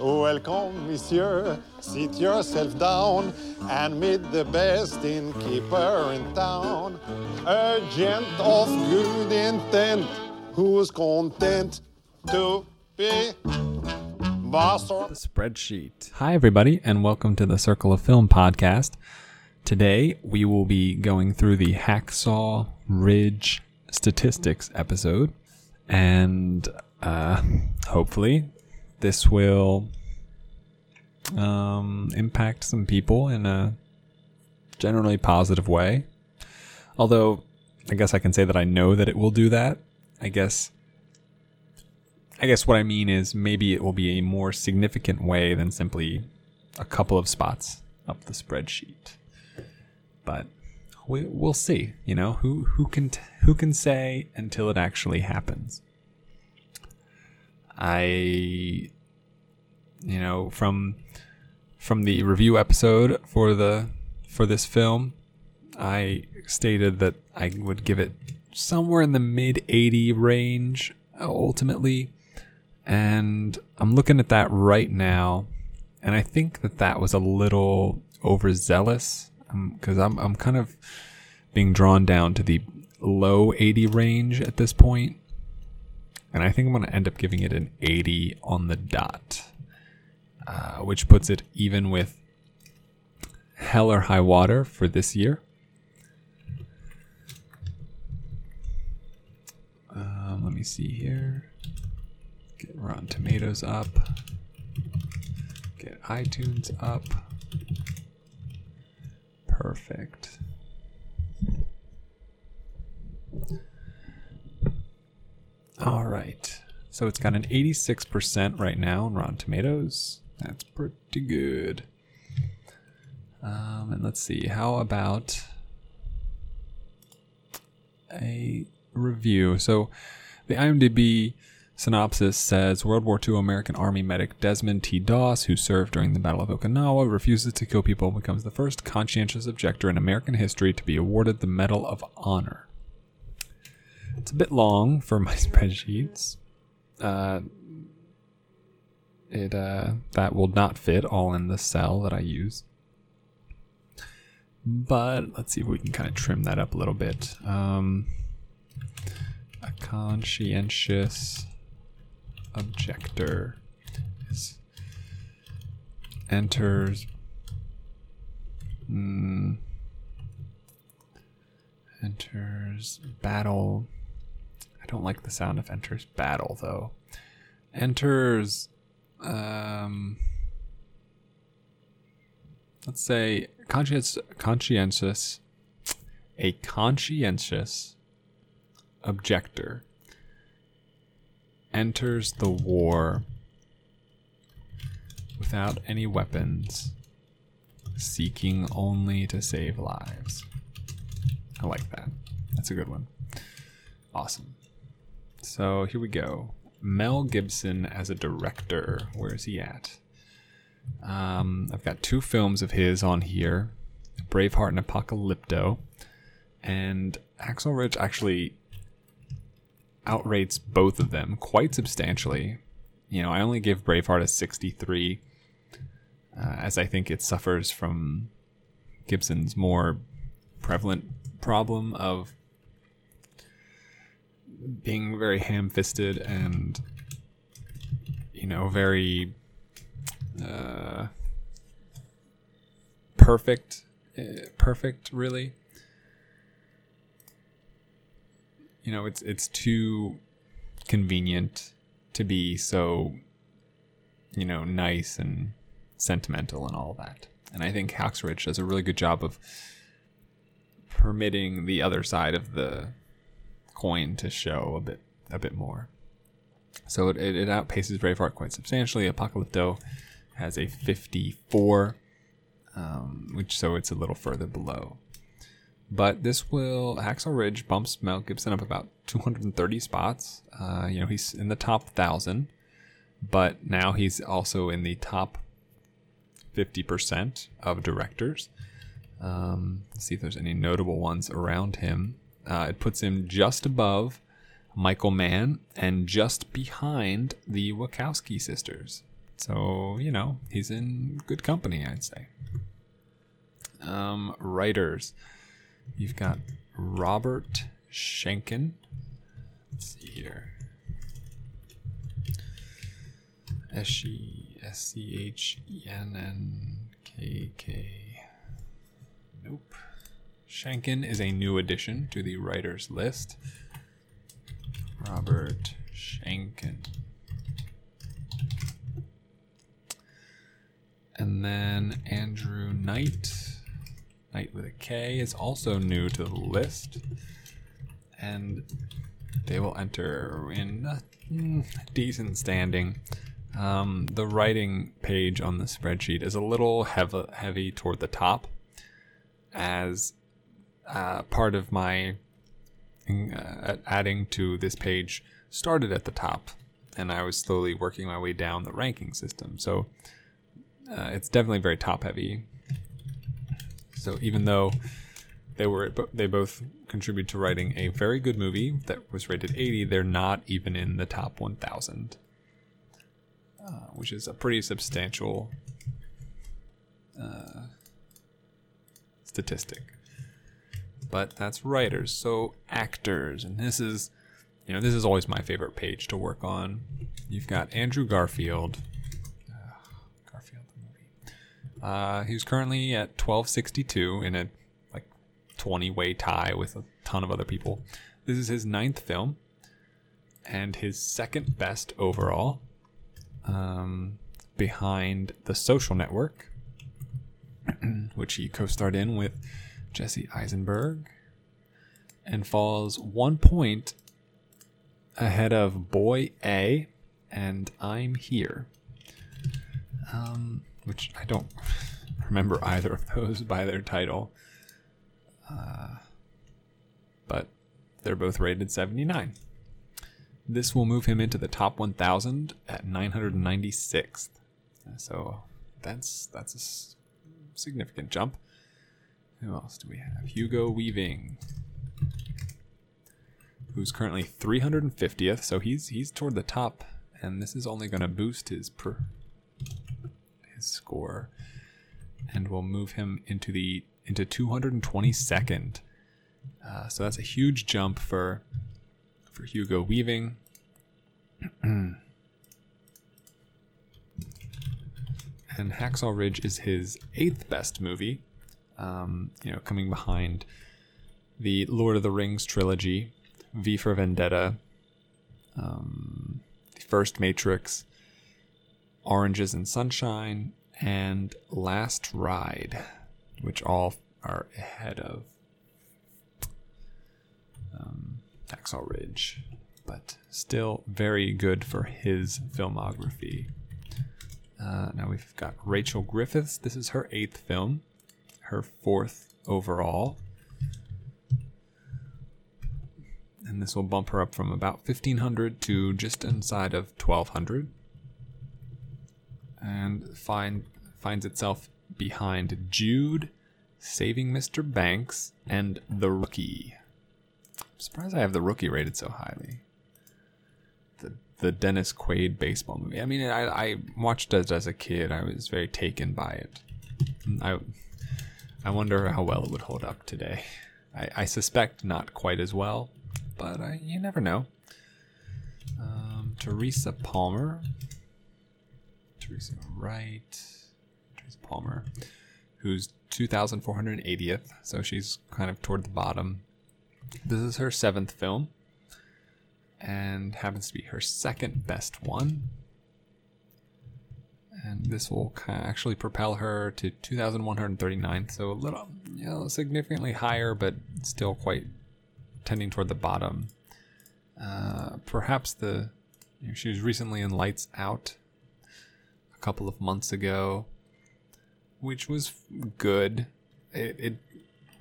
Welcome, monsieur. Sit yourself down and meet the best innkeeper in town. A gent of good intent who's content to be master. The spreadsheet. Hi, everybody, and welcome to the Circle of Film podcast. Today, we will be going through the Hacksaw Ridge statistics episode, and uh, hopefully, this will um, impact some people in a generally positive way. Although, I guess I can say that I know that it will do that. I guess. I guess what I mean is maybe it will be a more significant way than simply a couple of spots up the spreadsheet. But we, we'll see. You know who who can t- who can say until it actually happens. I, you know, from from the review episode for the for this film, I stated that I would give it somewhere in the mid 80 range ultimately. And I'm looking at that right now, and I think that that was a little overzealous um, because I'm I'm kind of being drawn down to the low 80 range at this point. And I think I'm going to end up giving it an 80 on the dot, uh, which puts it even with Hell or High Water for this year. Um, let me see here. Get Rotten Tomatoes up. Get iTunes up. Perfect. All right. So it's got an 86% right now on Rotten Tomatoes. That's pretty good. Um, and let's see. How about a review? So the IMDb synopsis says World War II American Army medic Desmond T. Doss, who served during the Battle of Okinawa, refuses to kill people and becomes the first conscientious objector in American history to be awarded the Medal of Honor. It's a bit long for my spreadsheets. Uh, it uh, that will not fit all in the cell that I use. But let's see if we can kind of trim that up a little bit. Um, a conscientious objector is enters mm, enters battle don't like the sound of enters battle though enters um let's say conscientious conscientious a conscientious objector enters the war without any weapons, seeking only to save lives. I like that. That's a good one. Awesome. So here we go. Mel Gibson as a director. Where is he at? Um, I've got two films of his on here Braveheart and Apocalypto. And Hacksaw Ridge actually outrates both of them quite substantially. You know, I only give Braveheart a 63, uh, as I think it suffers from Gibson's more prevalent problem of being very ham fisted and, you know, very uh, perfect. Uh, perfect, really. you know it's it's too convenient to be so you know nice and sentimental and all that and i think Hacksaw does a really good job of permitting the other side of the coin to show a bit a bit more so it, it, it outpaces braveheart quite substantially apocalypto has a 54 um, which so it's a little further below but this will Hacksaw Ridge bumps Mel Gibson up about 230 spots. Uh, you know, he's in the top thousand, but now he's also in the top 50% of directors. Um, see if there's any notable ones around him. Uh, it puts him just above Michael Mann and just behind the Wachowski sisters. So, you know, he's in good company, I'd say. Um, writers. You've got Robert Schenkkan. Let's see here. S C H E N N K K. Nope. Schenkkan is a new addition to the writers list. Robert Schenkkan. And then Andrew Knight. Knight with a K is also new to the list. And they will enter in a mm, decent standing. Um, the writing page on the spreadsheet is a little heavy, heavy toward the top, as uh, part of my uh, adding to this page started at the top, and I was slowly working my way down the ranking system. So uh, it's definitely very top heavy. So even though they were they both contribute to writing a very good movie that was rated 80, they're not even in the top 1,000 uh, which is a pretty substantial uh, statistic. But that's writers, so actors, and this is, you know, this is always my favorite page to work on. You've got Andrew Garfield. Garfield the movie. Uh, he's currently at 1262 in a like 20 way tie with a ton of other people. This is his ninth film and his second best overall um, behind The Social Network, which he co starred in with Jesse Eisenberg, and falls one point ahead of Boy A and I'm Here. Um, which I don't remember either of those by their title. Uh, but they're both rated 79. This will move him into the top 1,000 at 996th. So that's that's a significant jump. Who else do we have? Hugo Weaving, who's currently 350th. So he's he's toward the top, and this is only going to boost his per his score, and we'll move him into the into 222nd. Uh, so that's a huge jump for for Hugo Weaving. and Hacksaw Ridge is his eighth best movie, um, you know, coming behind the Lord of the Rings trilogy, V for Vendetta, um, the first Matrix, Oranges and Sunshine, and Last Ride, which all are ahead of um, Hacksaw Ridge, but still very good for his filmography. Uh, now we've got Rachel Griffiths. This is her eighth film, her fourth overall. And this will bump her up from about 1500 to just inside of 1200. And find, finds itself behind Jude, Saving Mr. Banks, and The Rookie. I'm surprised I have the rookie rated so highly. The the Dennis Quaid baseball movie. I mean, I, I watched it as a kid. I was very taken by it. I I wonder how well it would hold up today. I, I suspect not quite as well, but I, you never know. Um, Teresa Palmer. Teresa Wright. Teresa Palmer, who's 2,480th, so she's kind of toward the bottom. This is her seventh film and happens to be her second best one. And this will actually propel her to 2,139, so a little, you know, significantly higher, but still quite tending toward the bottom. Uh, perhaps the you know, she was recently in Lights Out a couple of months ago, which was good. It, it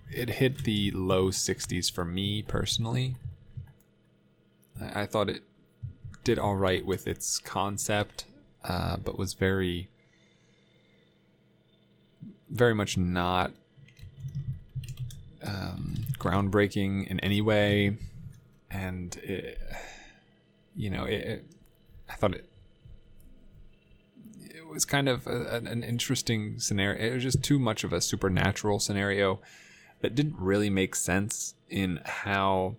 it hit the low 60s for me personally. I, I thought it did all right with its concept, uh, but was very, very much not um, groundbreaking in any way. And, it, you know, it, it, I thought it it was kind of a, an, interesting scenario. It was just too much of a supernatural scenario that didn't really make sense in how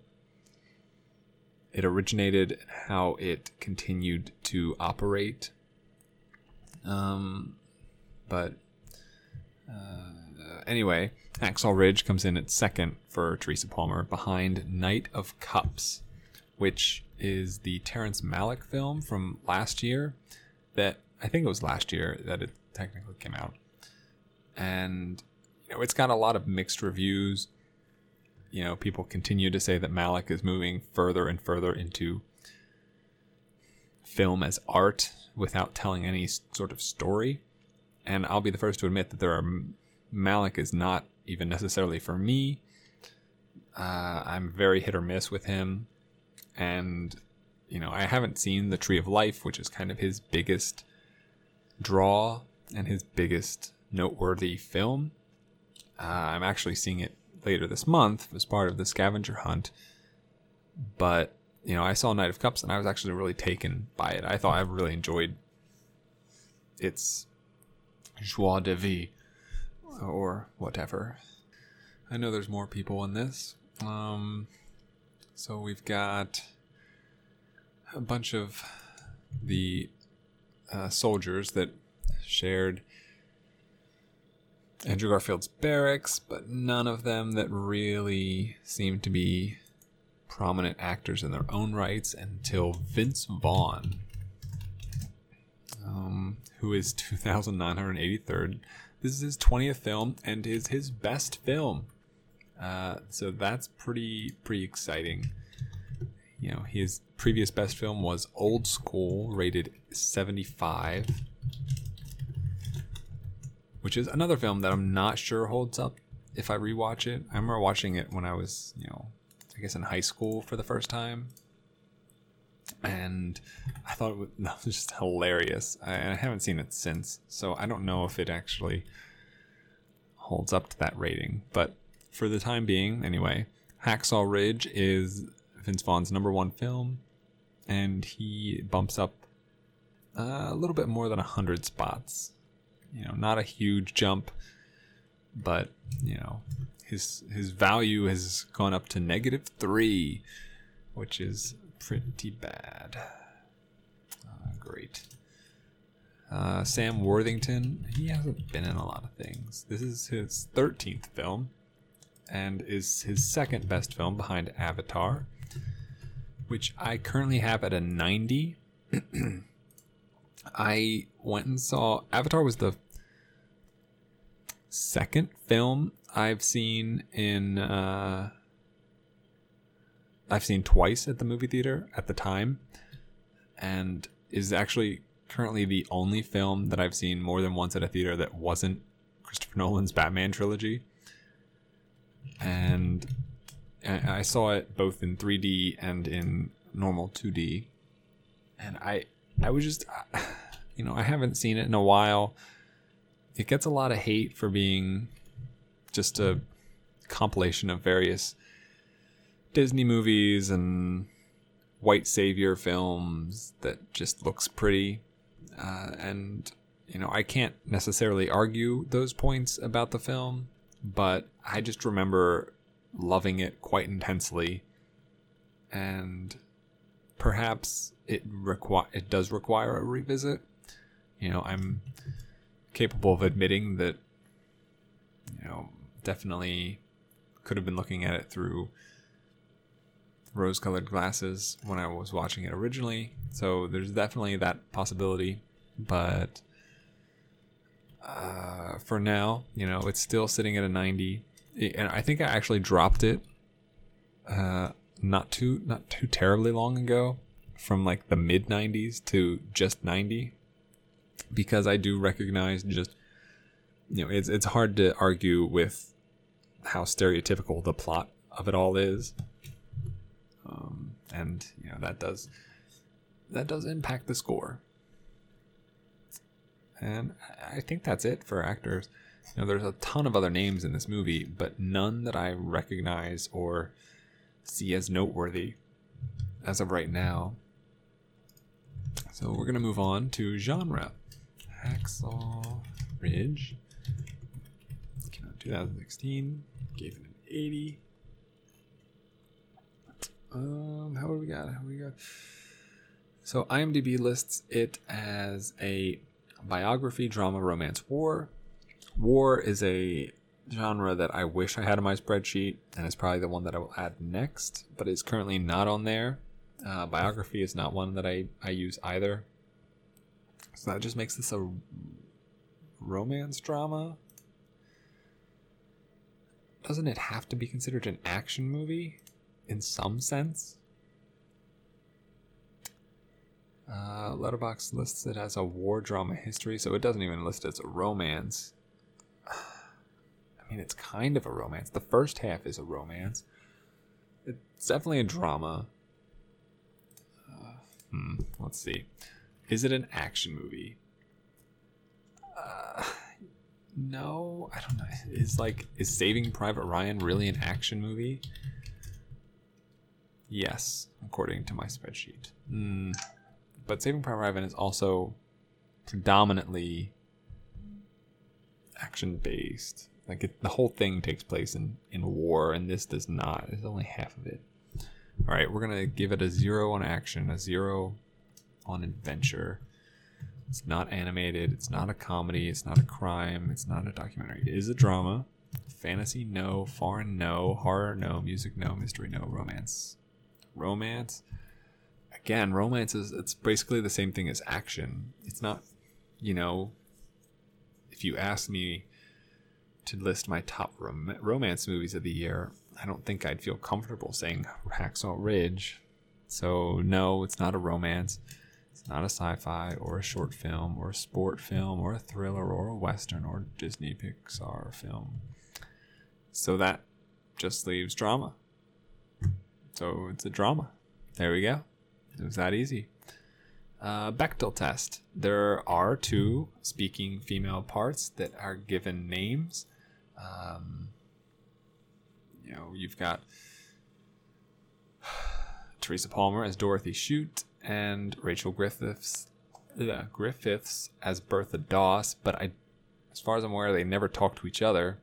it originated how it continued to operate. Um, but uh, anyway, Hacksaw Ridge comes in at second for Teresa Palmer behind Knight of Cups, which is the Terrence Malick film from last year that I think it was last year that it technically came out. And you know, it's got a lot of mixed reviews. You know, people continue to say that Malick is moving further and further into film as art without telling any sort of story. And I'll be the first to admit that there are Malick is not even necessarily for me. Uh, I'm very hit or miss with him, and you know I haven't seen the Tree of Life, which is kind of his biggest draw and his biggest noteworthy film. Uh, I'm actually seeing it later this month as part of the scavenger hunt, but you know I saw Knight of Cups and I was actually really taken by it. I thought I really enjoyed its joie de vie or whatever. I know there's more people in this. Um, so we've got a bunch of the uh, soldiers that shared Andrew Garfield's barracks, but none of them that really seemed to be prominent actors in their own rights until Vince Vaughn, um, who is 2,983rd this is his 20th film and is his best film. Uh, so that's pretty pretty exciting. You know, his previous best film was Old School, rated 75, which is another film that I'm not sure holds up if I rewatch it. I remember watching it when I was, you know, I guess in high school for the first time and I thought it was, just hilarious. I, I haven't seen it since, so I don't know if it actually holds up to that rating. But for the time being, anyway, Hacksaw Ridge is Vince Vaughn's number one film, and he bumps up uh, a little bit more than hundred spots. You know, not a huge jump, but you know, his his value has gone up to negative three, which is pretty bad. Uh, great. Uh, Sam Worthington, he hasn't been in a lot of things. This is his 13th film and is his second best film behind Avatar, which I currently have at a 90. I went and saw Avatar was the second film I've seen in uh, I've seen twice at the movie theater at the time, and is actually currently the only film that I've seen more than once at a theater that wasn't Christopher Nolan's Batman trilogy. And I saw it both in 3D and in normal 2D, and I I was just you know I haven't seen it in a while. It gets a lot of hate for being just a compilation of various Disney movies and white savior films that just looks pretty. Uh, and, you know, I can't necessarily argue those points about the film, but I just remember loving it quite intensely. And perhaps it require it does require a revisit. You know, I'm capable of admitting that you know, definitely could have been looking at it through rose colored glasses when I was watching it originally. So there's definitely that possibility. But uh, for now, you know, it's still sitting at a 90. And I think I actually dropped it uh, not too not too terribly long ago from like the mid 90s to just 90 because I do recognize just you know it's it's hard to argue with how stereotypical the plot of it all is um, and you know that does that does impact the score. And I think that's it for actors. You know, there's a ton of other names in this movie, but none that I recognize or see as noteworthy as of right now. So we're gonna move on to genre. Hacksaw Ridge. Came out in 2016. Gave it an 80. Um, how we got? How we got? So IMDb lists it as a biography, drama, romance, war. War is a genre that I wish I had in my spreadsheet, and it's probably the one that I will add next, but it's currently not on there. Uh, biography is not one that I, I use either. So that just makes this a romance drama. Doesn't it have to be considered an action movie in some sense? Uh, Letterboxd lists it as a war drama history, so it doesn't even list it as a romance. I mean, it's kind of a romance. The first half is a romance. It's definitely a drama. Uh, hmm, let's see. Is it an action movie? Uh, no, I don't know. Is like is Saving Private Ryan really an action movie? Yes, according to my spreadsheet. Mm, but Saving Private Ryan is also predominantly action based. Like it, the whole thing takes place in in war, and this does not. It's only half of it. All right, we're gonna give it a zero on action, a zero on adventure. It's not animated. It's not a comedy. It's not a crime. It's not a documentary. It is a drama. Fantasy, no. Foreign, no. Horror, no. Music, no. Mystery, no. Romance, romance. Again, romance is it's basically the same thing as action. It's not, you know. If you ask me to list my top rom- romance movies of the year, I don't think I'd feel comfortable saying Hacksaw Ridge. So no, it's not a romance. It's not a sci-fi or a short film or a sport film or a thriller or a western or Disney Pixar film. So that just leaves drama. So it's a drama. There we go. It was that easy. Uh, Bechdel test. There are two speaking female parts that are given names. Um, you know, you've got Teresa Palmer as Dorothy Shute and Rachel Griffiths, uh, Griffiths as Bertha Doss. But I, as far as I'm aware, they never talk to each other.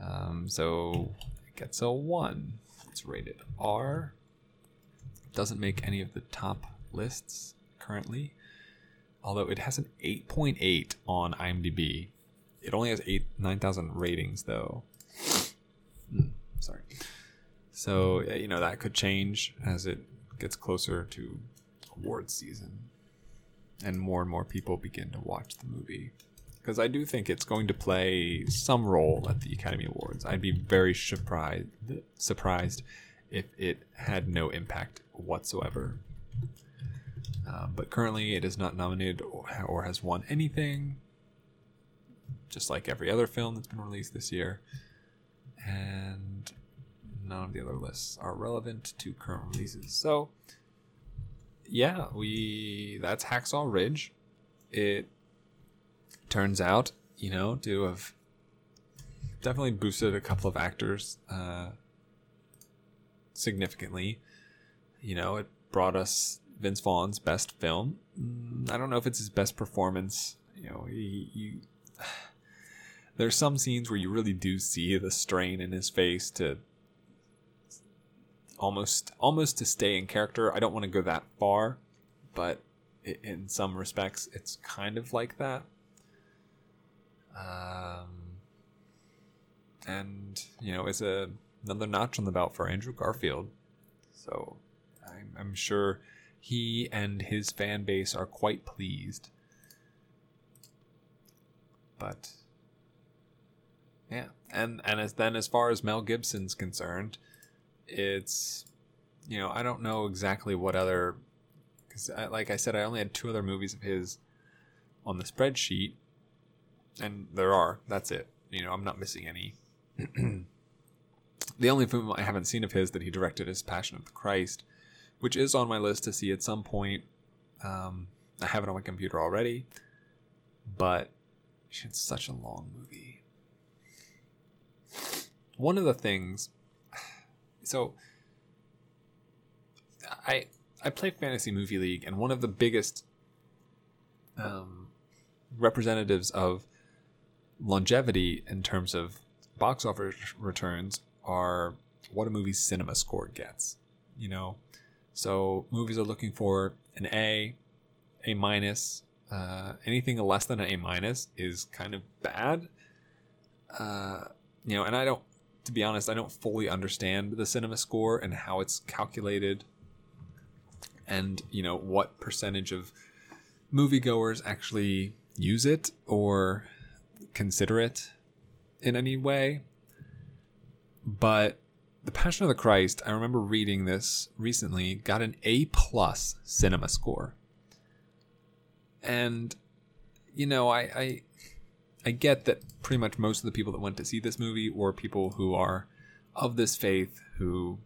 Um, so it gets a one. It's rated R. Doesn't make any of the top lists currently, although it has an 8.8 on IMDb. It only has eight nine thousand ratings though. Hmm, sorry. So you know that could change as it gets closer to award season, and more and more people begin to watch the movie. Because I do think it's going to play some role at the Academy Awards. I'd be very surprised surprised if it had no impact whatsoever. Uh, but currently, it is not nominated or, or has won anything just like every other film that's been released this year. And none of the other lists are relevant to current releases. So, yeah, we that's Hacksaw Ridge. It turns out, you know, to have definitely boosted a couple of actors uh, significantly. You know, it brought us Vince Vaughn's best film. Mm, I don't know if it's his best performance. You know, he, he there's some scenes where you really do see the strain in his face to almost almost to stay in character. I don't want to go that far, but in some respects, it's kind of like that. Um, and you know, it's a another notch on the belt for Andrew Garfield. So I'm, I'm sure he and his fan base are quite pleased. But yeah, and and as then as far as Mel Gibson's concerned, it's you know I don't know exactly what other because like I said I only had two other movies of his on the spreadsheet, and there are that's it. You know I'm not missing any. the only film I haven't seen of his that he directed is Passion of the Christ, which is on my list to see at some point. Um, I have it on my computer already, but it's such a long movie one of the things so I I play fantasy movie league and one of the biggest um representatives of longevity in terms of box office returns are what a movie's cinema score gets. You know, so movies are looking for an A, A minus. Uh, anything less than an A minus is kind of bad. Uh, you know, and I don't, to be honest, I don't fully understand the cinema score and how it's calculated, and you know what percentage of moviegoers actually use it or consider it in any way. But the Passion of the Christ, I remember reading this recently, got an A plus cinema score. And you know, I, I I get that pretty much most of the people that went to see this movie were people who are of this faith, who,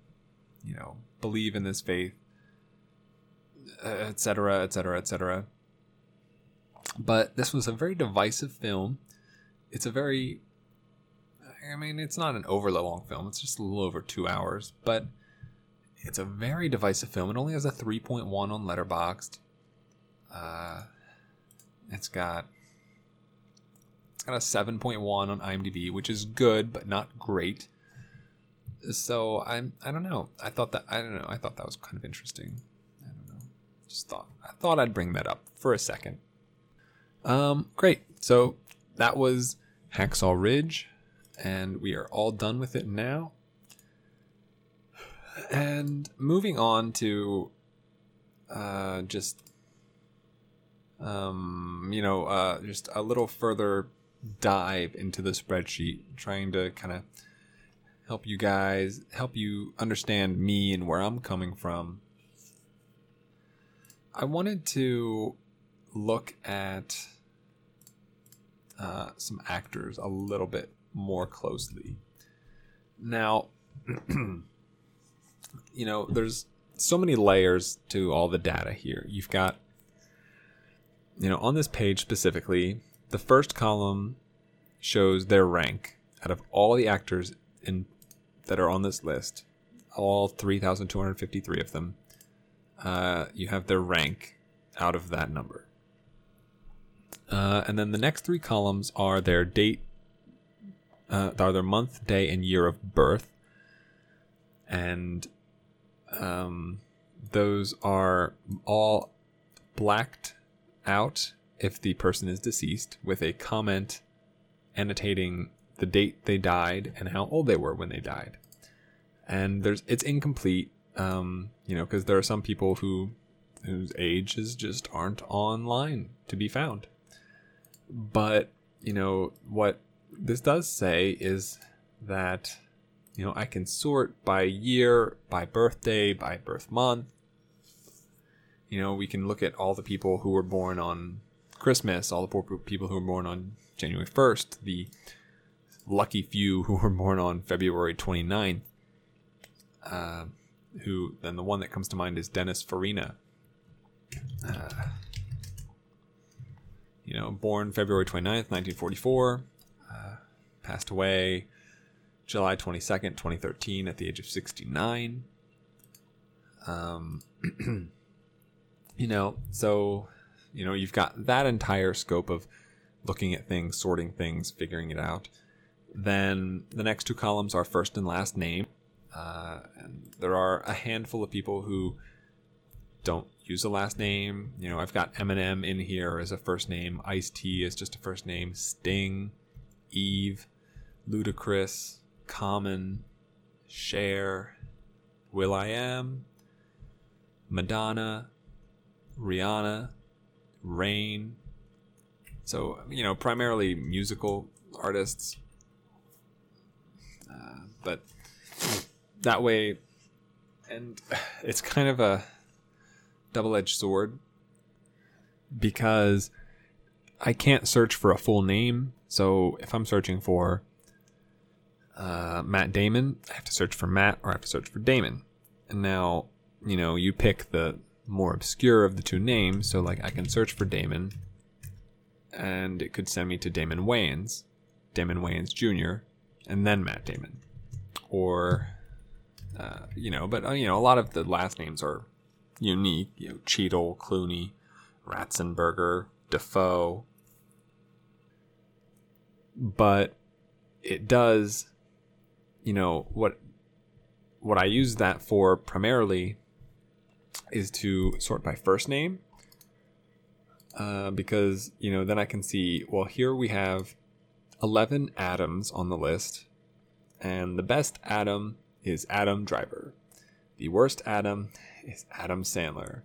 you know, believe in this faith, etc., etc., etc. But this was a very divisive film. It's a very, I mean, it's not an overly long film. It's just a little over two hours, but it's a very divisive film. It only has a 3.1 on Letterboxd. Uh, it's got got a 7.1 on IMDb, which is good but not great. So I'm I don't know. I thought that I don't know. I thought that was kind of interesting. I don't know. Just thought I thought I'd bring that up for a second. Um, great. So that was Hacksaw Ridge, and we are all done with it now. And moving on to uh, just um, you know, uh, just a little further dive into the spreadsheet, trying to kind of help you guys, help you understand me and where I'm coming from. I wanted to look at uh, some actors a little bit more closely. Now, you know, there's so many layers to all the data here. You've got, you know, on this page specifically, the first column shows their rank out of all the actors in that are on this list, all 3,253 of them. Uh, you have their rank out of that number. Uh, and then the next three columns are their date, uh, are their month, day, and year of birth. And um, those are all blacked out if the person is deceased with a comment annotating the date they died and how old they were when they died. And there's it's incomplete, um, you know, because there are some people who whose ages just aren't online to be found. But you know what this does say is that you know I can sort by year, by birthday, by birth month. You know, we can look at all the people who were born on Christmas, all the poor people who were born on January 1st, the lucky few who were born on February 29th. Uh, who then the one that comes to mind is Dennis Farina. Uh, you know, born February 29th, 1944, uh, passed away July 22nd, 2013, at the age of 69. Um, you know, so you know, you've got that entire scope of looking at things, sorting things, figuring it out. Then the next two columns are first and last name. Uh, and there are a handful of people who don't use a last name. You know, I've got Eminem in here as a first name, Ice T is just a first name, Sting, Eve, Ludacris, Common, Cher, Will I Am, Madonna, Rihanna, Rain. So, you know, primarily musical artists. Uh, but that way, and it's kind of a double edged sword because I can't search for a full name. So if I'm searching for uh, Matt Damon, I have to search for Matt or I have to search for Damon. And now, you know, you pick the more obscure of the two names. So, like, I can search for Damon, and it could send me to Damon Wayans, Damon Wayans Jr., and then Matt Damon. Or, uh, you know, but, uh, you know, a lot of the last names are unique. You know, Cheadle, Clooney, Ratzenberger, Defoe, but it does, you know, what what I use that for primarily is to sort by first name. Uh, because, you know, then I can see, well, here we have 11 Adams on the list, and the best Adam is Adam Driver. The worst Adam is Adam Sandler.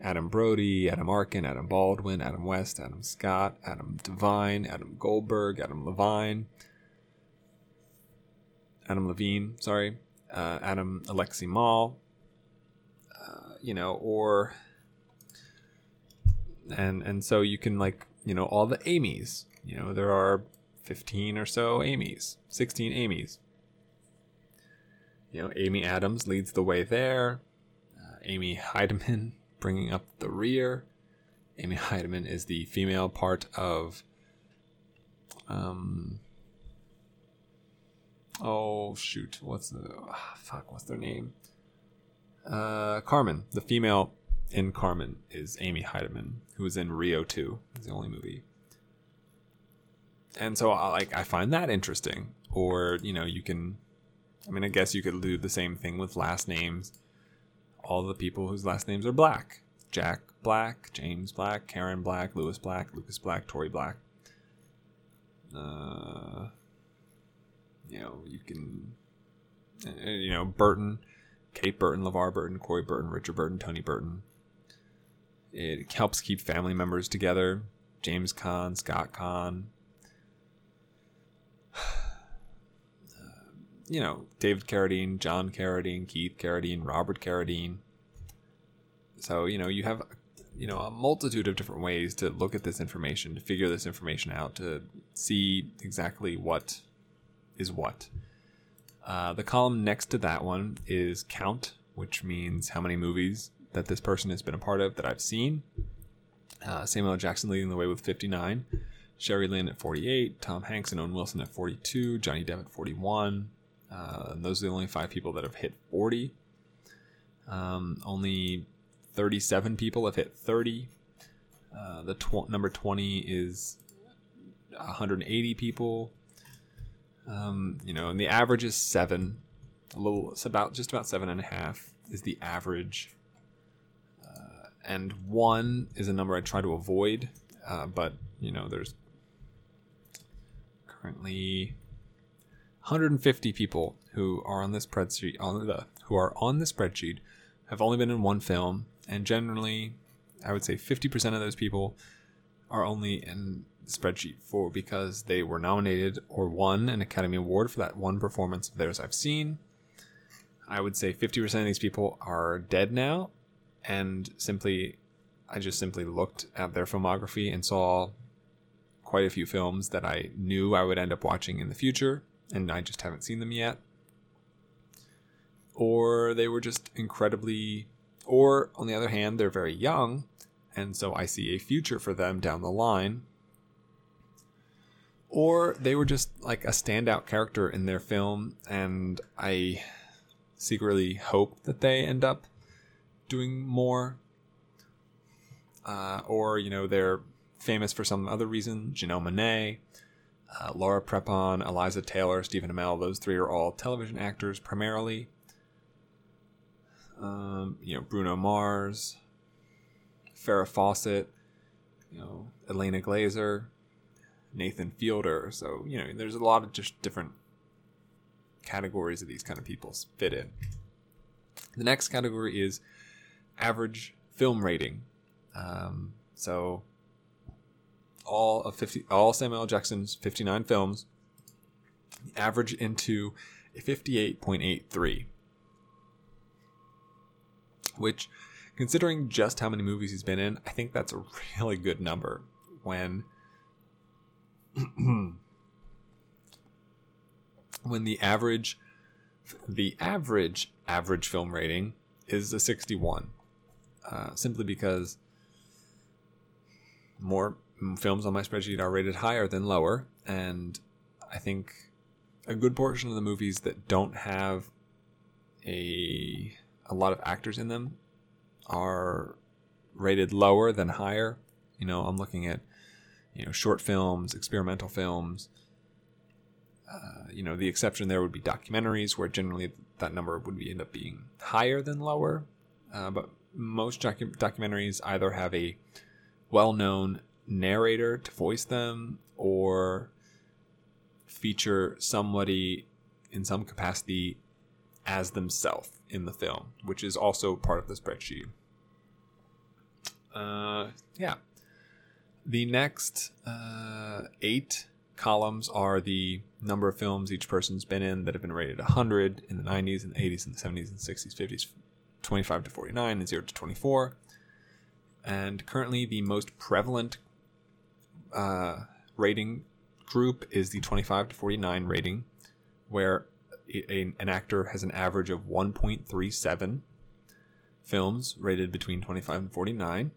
Adam Brody, Adam Arkin, Adam Baldwin, Adam West, Adam Scott, Adam Devine, Adam Goldberg, Adam Levine, Adam Levine, sorry, uh, Adam Alexi-Malle, you know, or and and so you can like you know all the Amy's. You know there are fifteen or so Amy's, sixteen Amy's. You know, Amy Adams leads the way there. Uh, Amy Heidemann bringing up the rear. Amy Heidemann is the female part of. Um. Oh shoot! What's the oh, fuck? What's their name? Uh, Karmin. The female in Karmin is Amy Heidemann, who was in Rio 2. It's the only movie. And so, I like, I find that interesting. Or you know, you can. I mean, I guess you could do the same thing with last names. All the people whose last names are Black. Jack Black, James Black, Karen Black, Lewis Black, Lucas Black, Tori Black. Uh, you know, you can, uh, you know, Burton, Kate Burton, LeVar Burton, Corey Burton, Richard Burton, Tony Burton. It helps keep family members together. James Caan, Scott Caan. Uh, you know, David Carradine, John Carradine, Keith Carradine, Robert Carradine. So, you know, you have you know a multitude of different ways to look at this information, to figure this information out, to see exactly what is what. Uh, the column next to that one is count, which means how many movies that this person has been a part of that I've seen. Uh, Samuel Jackson leading the way with 59, Sherry Lynn at 48, Tom Hanks and Owen Wilson at 42, Johnny Depp at 41. Uh, those are the only five people that have hit 40. Um, only 37 people have hit 30. Uh, the tw- number 20 is 180 people. Um, you know, and the average is seven. A little, it's about just about seven and a half is the average. Uh, and one is a number I try to avoid, uh, but you know, there's currently 150 people who are on this spreadsheet on the who are on the spreadsheet have only been in one film, and generally, I would say 50% of those people are only in spreadsheet for because they were nominated or won an Academy Award for that one performance of theirs I've seen. I would say 50% of these people are dead now, and simply, I just simply looked at their filmography and saw quite a few films that I knew I would end up watching in the future, and I just haven't seen them yet. Or they were just incredibly, or on the other hand, they're very young, and so I see a future for them down the line or they were just like a standout character in their film and i secretly hope that they end up doing more. Uh, or you know they're famous for some other reason janelle monáe uh, laura prepon eliza taylor stephen amell those three are all television actors primarily. Um, you know bruno mars farrah fawcett you know ilana glazer Nathan Fielder. So, you know, there's a lot of just different categories of these kind of people fit in. The next category is average film rating. Um, so all of 50 all Samuel Jackson's 59 films average into a 58.83 which considering just how many movies he's been in, I think that's a really good number when when the average the average average film rating is a 61 uh, simply because more films on my spreadsheet are rated higher than lower and i think a good portion of the movies that don't have a a lot of actors in them are rated lower than higher. You know i'm looking at you know short films, experimental films, Uh, you know, the exception there would be documentaries, where generally that number would be, end up being higher than lower. Uh, but most docu- documentaries either have a well-known narrator to voice them, or feature somebody in some capacity as themselves in the film, which is also part of the spreadsheet. Uh, yeah. The next uh, eight columns are the number of films each person's been in that have been rated 100 in the 90s and the 80s and the 70s and 60s, 50s, 25 to 49, and 0 to 24. And currently, the most prevalent uh, rating group is the 25 to 49 rating, where a, an actor has an average of 1.37 films rated between 25 and 49,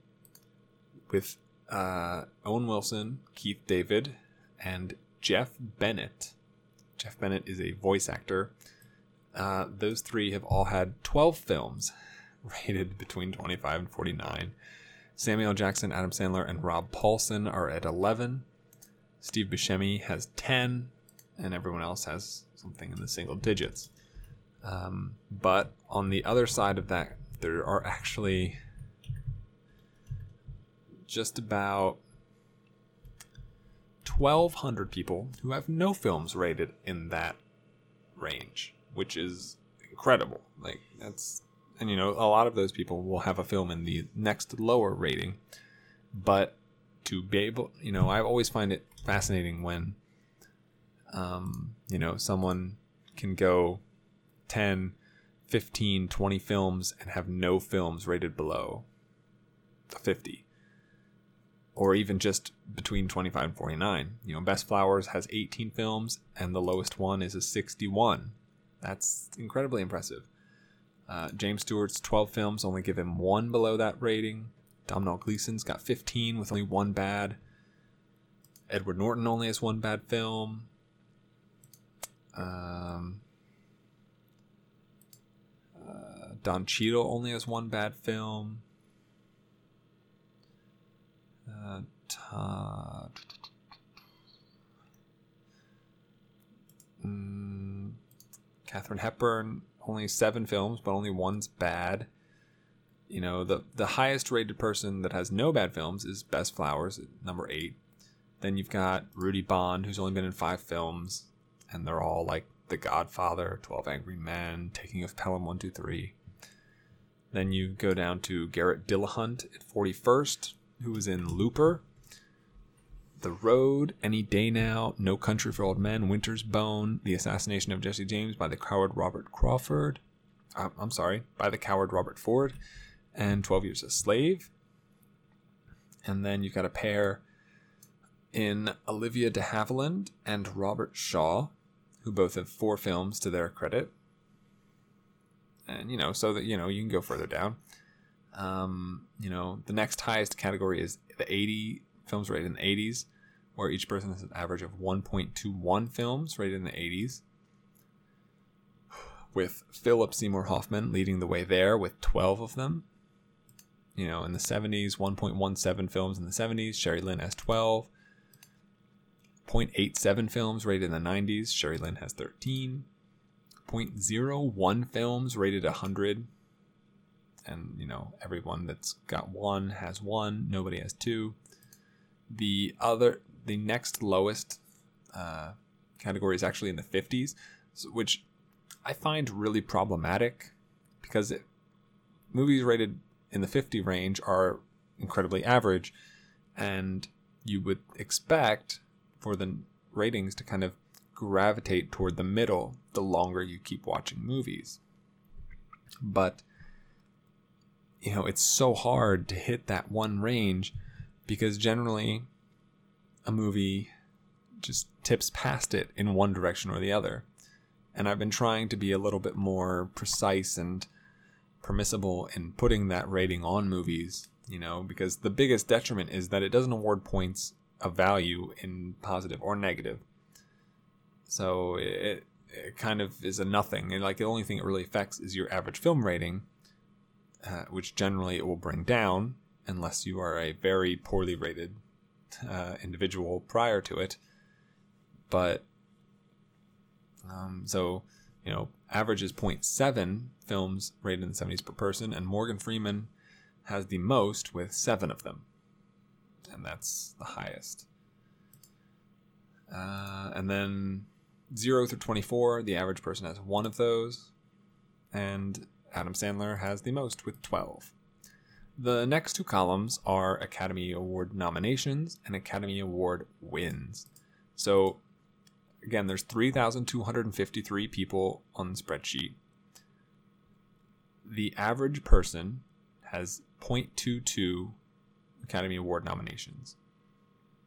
with uh, Owen Wilson, Keith David, and Jeff Bennett. Jeff Bennett is a voice actor. Uh, those three have all had 12 films rated between 25 and 49. Samuel Jackson, Adam Sandler, and Rob Paulsen are at 11. Steve Buscemi has 10, and everyone else has something in the single digits. Um, but on the other side of that, there are actually just about 1,200 people who have no films rated in that range, which is incredible. Like, that's, and you know, a lot of those people will have a film in the next lower rating. But to be able, you know, I always find it fascinating when, um, you know, someone can go 10, 15, 20 films and have no films rated below 50 or even just between 25 and 49. You know, Bess Flowers has 18 films, and the lowest one is a 61. That's incredibly impressive. Uh, James Stewart's 12 films only give him one below that rating. Domhnall Gleeson's got 15 with only one bad. Edward Norton only has one bad film. Um, uh, Don Cheadle only has one bad film. Uh, ta- mm, Katharine Hepburn only seven films, but only one's bad. You know, the the highest rated person that has no bad films is Bess Flowers number eight. Then you've got Rudy Bond, who's only been in five films, and they're all like The Godfather, Twelve Angry Men, Taking of Pelham One Two Three. Then you go down to Garrett Dillahunt at 41st, who was in Looper, The Road, Any Day Now, No Country for Old Men, Winter's Bone, The Assassination of Jesse James by the coward Robert Crawford. Uh, I'm sorry, by the coward Robert Ford, and 12 Years a Slave. And then you've got a pair in Olivia de Havilland and Robert Shaw, who both have four films to their credit. And, you know, so that, you know, you can go further down. Um, you know, the next highest category is the 80 films rated in the 80s, where each person has an average of 1.21 films rated in the 80s. With Philip Seymour Hoffman leading the way there with 12 of them. You know, in the 70s, 1.17 films in the 70s. Sherry Lynn has 12. 0.87 films rated in the 90s. Sherry Lynn has 13. 0.01 films rated 100 and you know everyone that's got one has one nobody has two. The other the next lowest uh, category is actually in the 50s which i find really problematic because it, movies rated in the 50 range are incredibly average and you would expect for the ratings to kind of gravitate toward the middle the longer you keep watching movies. But you know, it's so hard to hit that one range because generally a movie just tips past it in one direction or the other. And I've been trying to be a little bit more precise and permissible in putting that rating on movies, you know, because the biggest detriment is that it doesn't award points of value in positive or negative. So it, it kind of is a nothing. And like the only thing it really affects is your average film rating uh, which generally it will bring down unless you are a very poorly rated uh, individual prior to it. But Um, so, you know, average is 0.7 films rated in the 70s per person, and Morgan Freeman has the most with seven of them. And that's the highest. Uh, and then 0 through 24, the average person has one of those. And Adam Sandler has the most with 12. The next two columns are Academy Award nominations and Academy Award wins. So, again, there's 3,253 people on the spreadsheet. The average person has 0.22 Academy Award nominations.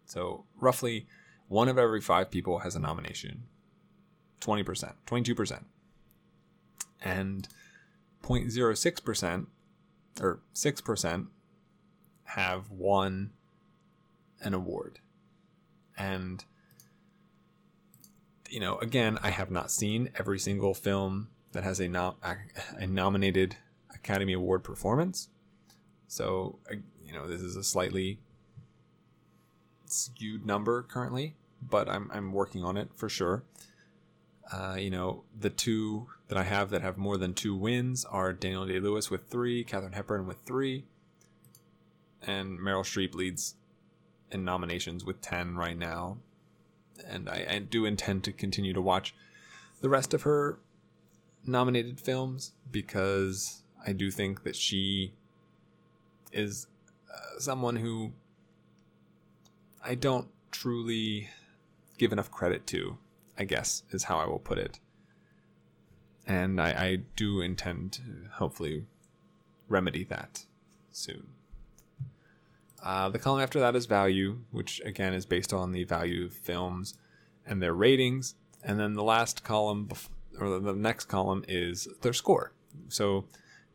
So, roughly one of every five people has a nomination. 20%, 22%. And 0.06% or 6% have won an award. And you know, again, I have not seen every single film that has a, a nominated Academy Award performance. So, you know, this is a slightly skewed number currently, but I'm, I'm working on it for sure. Uh, you know, the two that I have that have more than two wins are Daniel Day Lewis with three, Katharine Hepburn with three, and Meryl Streep leads in nominations with 10 right now. And I, I do intend to continue to watch the rest of her nominated films because I do think that she is uh, someone who I don't truly give enough credit to, I guess, is how I will put it and I, I do intend to hopefully remedy that soon. Uh, the column after that is value, which again is based on the value of films and their ratings. And then the last column, or the next column, is their score. So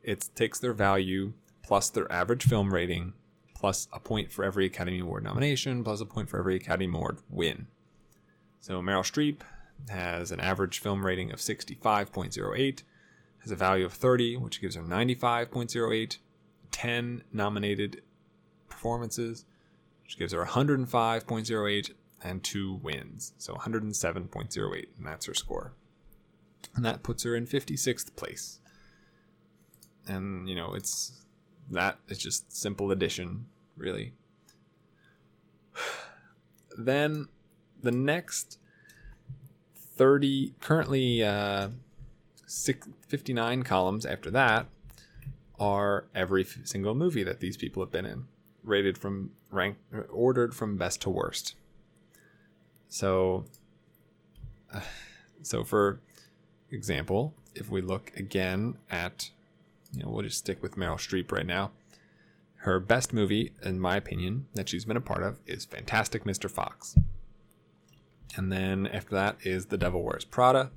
it takes their value plus their average film rating, plus a point for every Academy Award nomination, plus a point for every Academy Award win. So Meryl Streep has an average film rating of 65.08, has a value of 30, which gives her 95.08, 10 nominated performances, which gives her 105.08, and two wins, so 107.08, and that's her score. And that puts her in 56th place. And, you know, it's that is just simple addition, really. then the next 30 currently uh, six, 59 columns after that are every single movie that these people have been in rated from rank ordered from best to worst. So uh, so for example if we look again at you know we'll just stick with meryl streep right now. Her best movie in my opinion that she's been a part of is fantastic mr fox and then after that is The Devil Wears Prada,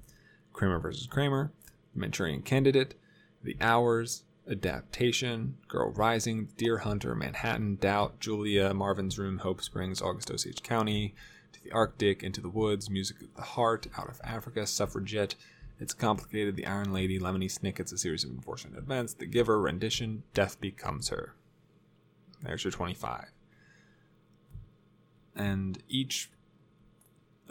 Kramer versus Kramer, The Manchurian Candidate, The Hours, Adaptation, Girl Rising, Deer Hunter, Manhattan, Doubt, Julia, Marvin's Room, Hope Springs, August Osage County, To the Arctic, Into the Woods, Music of the Heart, Out of Africa, Suffragette, It's Complicated, The Iron Lady, Lemony Snicket's A Series of Unfortunate Events, The Giver, Rendition, Death Becomes Her. There's your 25. And each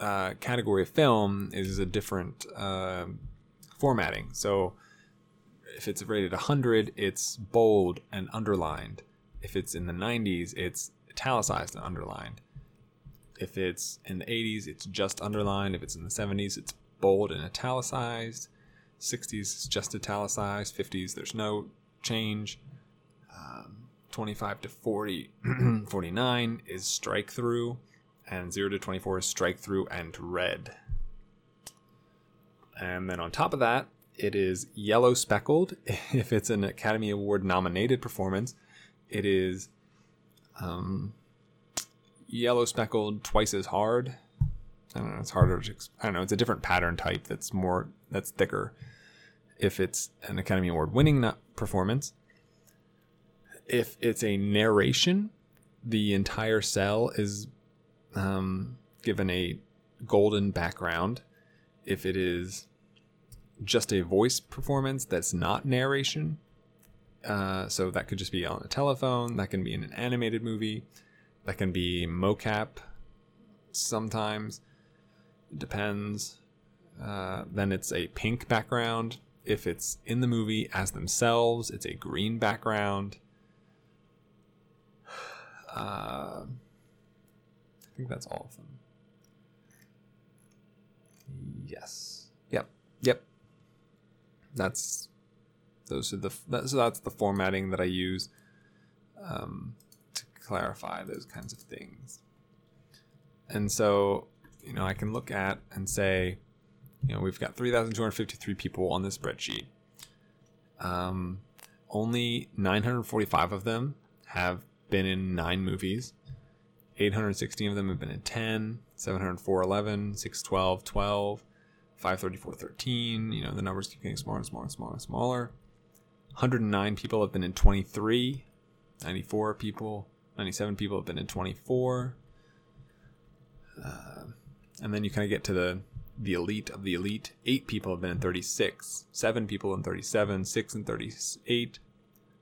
uh, category of film is a different uh, formatting. So if it's rated 100, it's bold and underlined. If it's in the 90s, it's italicized and underlined. If it's in the 80s, it's just underlined. If it's in the 70s, it's bold and italicized. 60s is just italicized. 50s, there's no change. Um, 25 to 40, 49 is strike through and 0 to 24 is strike through and red. And then on top of that, it is yellow speckled. If it's an Academy Award nominated performance, it is um, yellow speckled twice as hard. I don't know. It's harder to. I don't know. It's a different pattern type that's more that's thicker. If it's an Academy Award winning performance, if it's a narration, the entire cell is um, given a golden background. If it is just a voice performance that's not narration, uh, so that could just be on a telephone, that can be in an animated movie, that can be mocap sometimes. It depends. uh, then it's a pink background. If it's in the movie as themselves, it's a green background. Uh, I think that's all of them. Yes. Yep. Yep. That's those are the that, so that's the formatting that I use um, to clarify those kinds of things. And so, you know, I can look at and say, you know, we've got 3,253 people on this spreadsheet. Um, only 945 of them have been in nine movies. 816 of them have been in 10, 704 11, 612 12, 534 13. You know, the numbers keep getting smaller and smaller and smaller and smaller. 109 people have been in 23, 94 people, 97 people have been in 24. Uh, and then you kind of get to the the elite of the elite. Eight people have been in 36, seven people in 37, six in 38,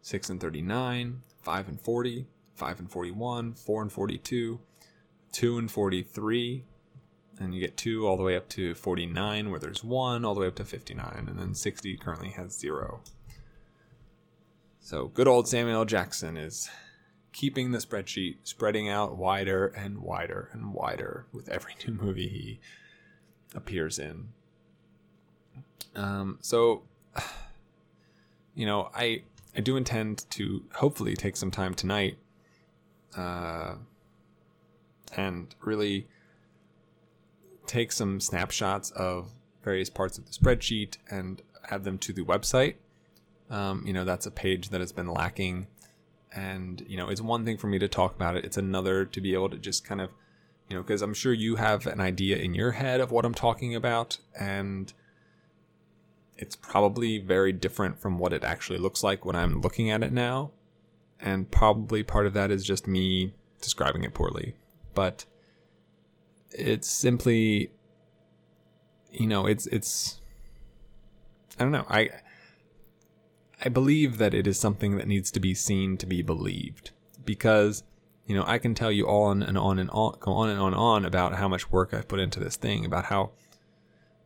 six in 39, five in 40, five and 41, four and 42, two and 43, and you get two all the way up to 49, where there's one, all the way up to 59, and then 60 currently has zero. So good old Samuel. Jackson is keeping the spreadsheet spreading out wider and wider and wider with every new movie he appears in. Um, so, you know, I I do intend to hopefully take some time tonight, uh, and really take some snapshots of various parts of the spreadsheet and add them to the website. Um, you know, that's a page that has been lacking. And, you know, it's one thing for me to talk about it. It's another to be able to just kind of, you know, because I'm sure you have an idea in your head of what I'm talking about. And it's probably very different from what it actually looks like when I'm looking at it now. And probably part of that is just me describing it poorly. But it's simply, you know, it's, it's, I don't know. I, I believe that it is something that needs to be seen to be believed because you know I can tell you on and on and on go on and on and on about how much work I've put into this thing about how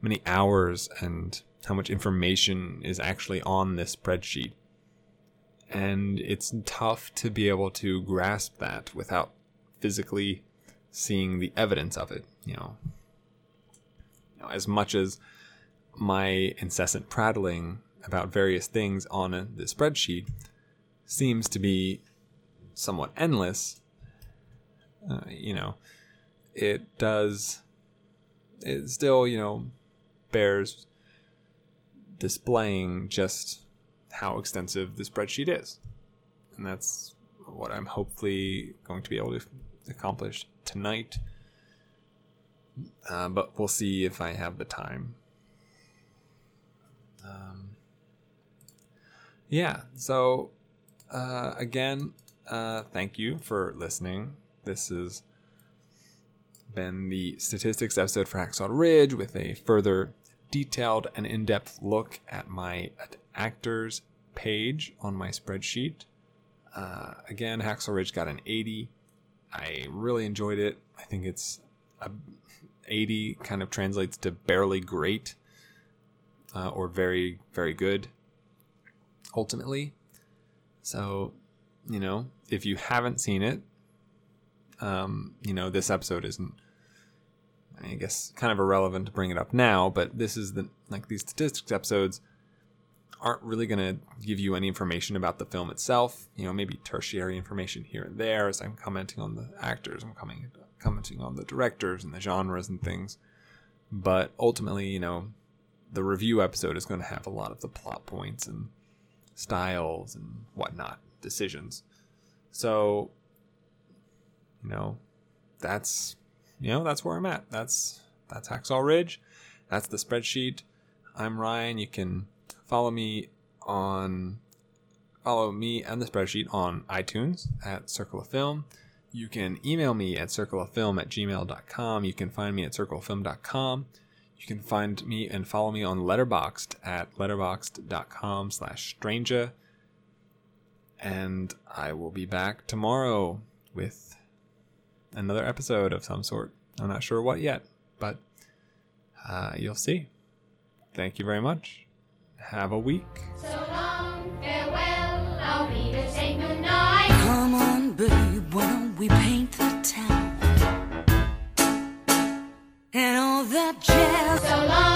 many hours and how much information is actually on this spreadsheet and it's tough to be able to grasp that without physically seeing the evidence of it you know, you know as much as my incessant prattling about various things on the spreadsheet seems to be somewhat endless, uh, you know, it does, it still, you know, bears displaying just how extensive the spreadsheet is. And that's what I'm hopefully going to be able to accomplish tonight. Uh, but we'll see if I have the time. Um, yeah. So, uh, again, uh, thank you for listening. This has been the statistics episode for Hacksaw Ridge with a further detailed and in depth look at my actors page on my spreadsheet. Uh, again, Hacksaw Ridge got an 80. I really enjoyed it. I think it's a 80 kind of translates to barely great uh, or very, very good ultimately. So, you know, if you haven't seen it, um, you know, this episode isn't, I guess, kind of irrelevant to bring it up now, but this is the, like, these statistics episodes aren't really going to give you any information about the film itself. You know, maybe tertiary information here and there as I'm commenting on the actors, I'm coming, commenting on the directors and the genres and things. But ultimately, you know, the review episode is going to have a lot of the plot points and styles and whatnot decisions. So, you know, that's you know that's where I'm at. That's that's Hacksaw Ridge. That's the spreadsheet. I'm Ryan. You can follow me on follow me and the spreadsheet on iTunes at Circle of Film. You can email me at circleoffilm at gmail.com. You can find me at circleoffilm.com. You can find me and follow me on Letterboxd at letterboxd.com slash stranger. And I will be back tomorrow with another episode of some sort. I'm not sure what yet, but uh, you'll see. thank you very much. Have a week. So long, farewell, I'll be to say goodnight. Come on, babe, why don't we paint the town? And all that jazz. So long,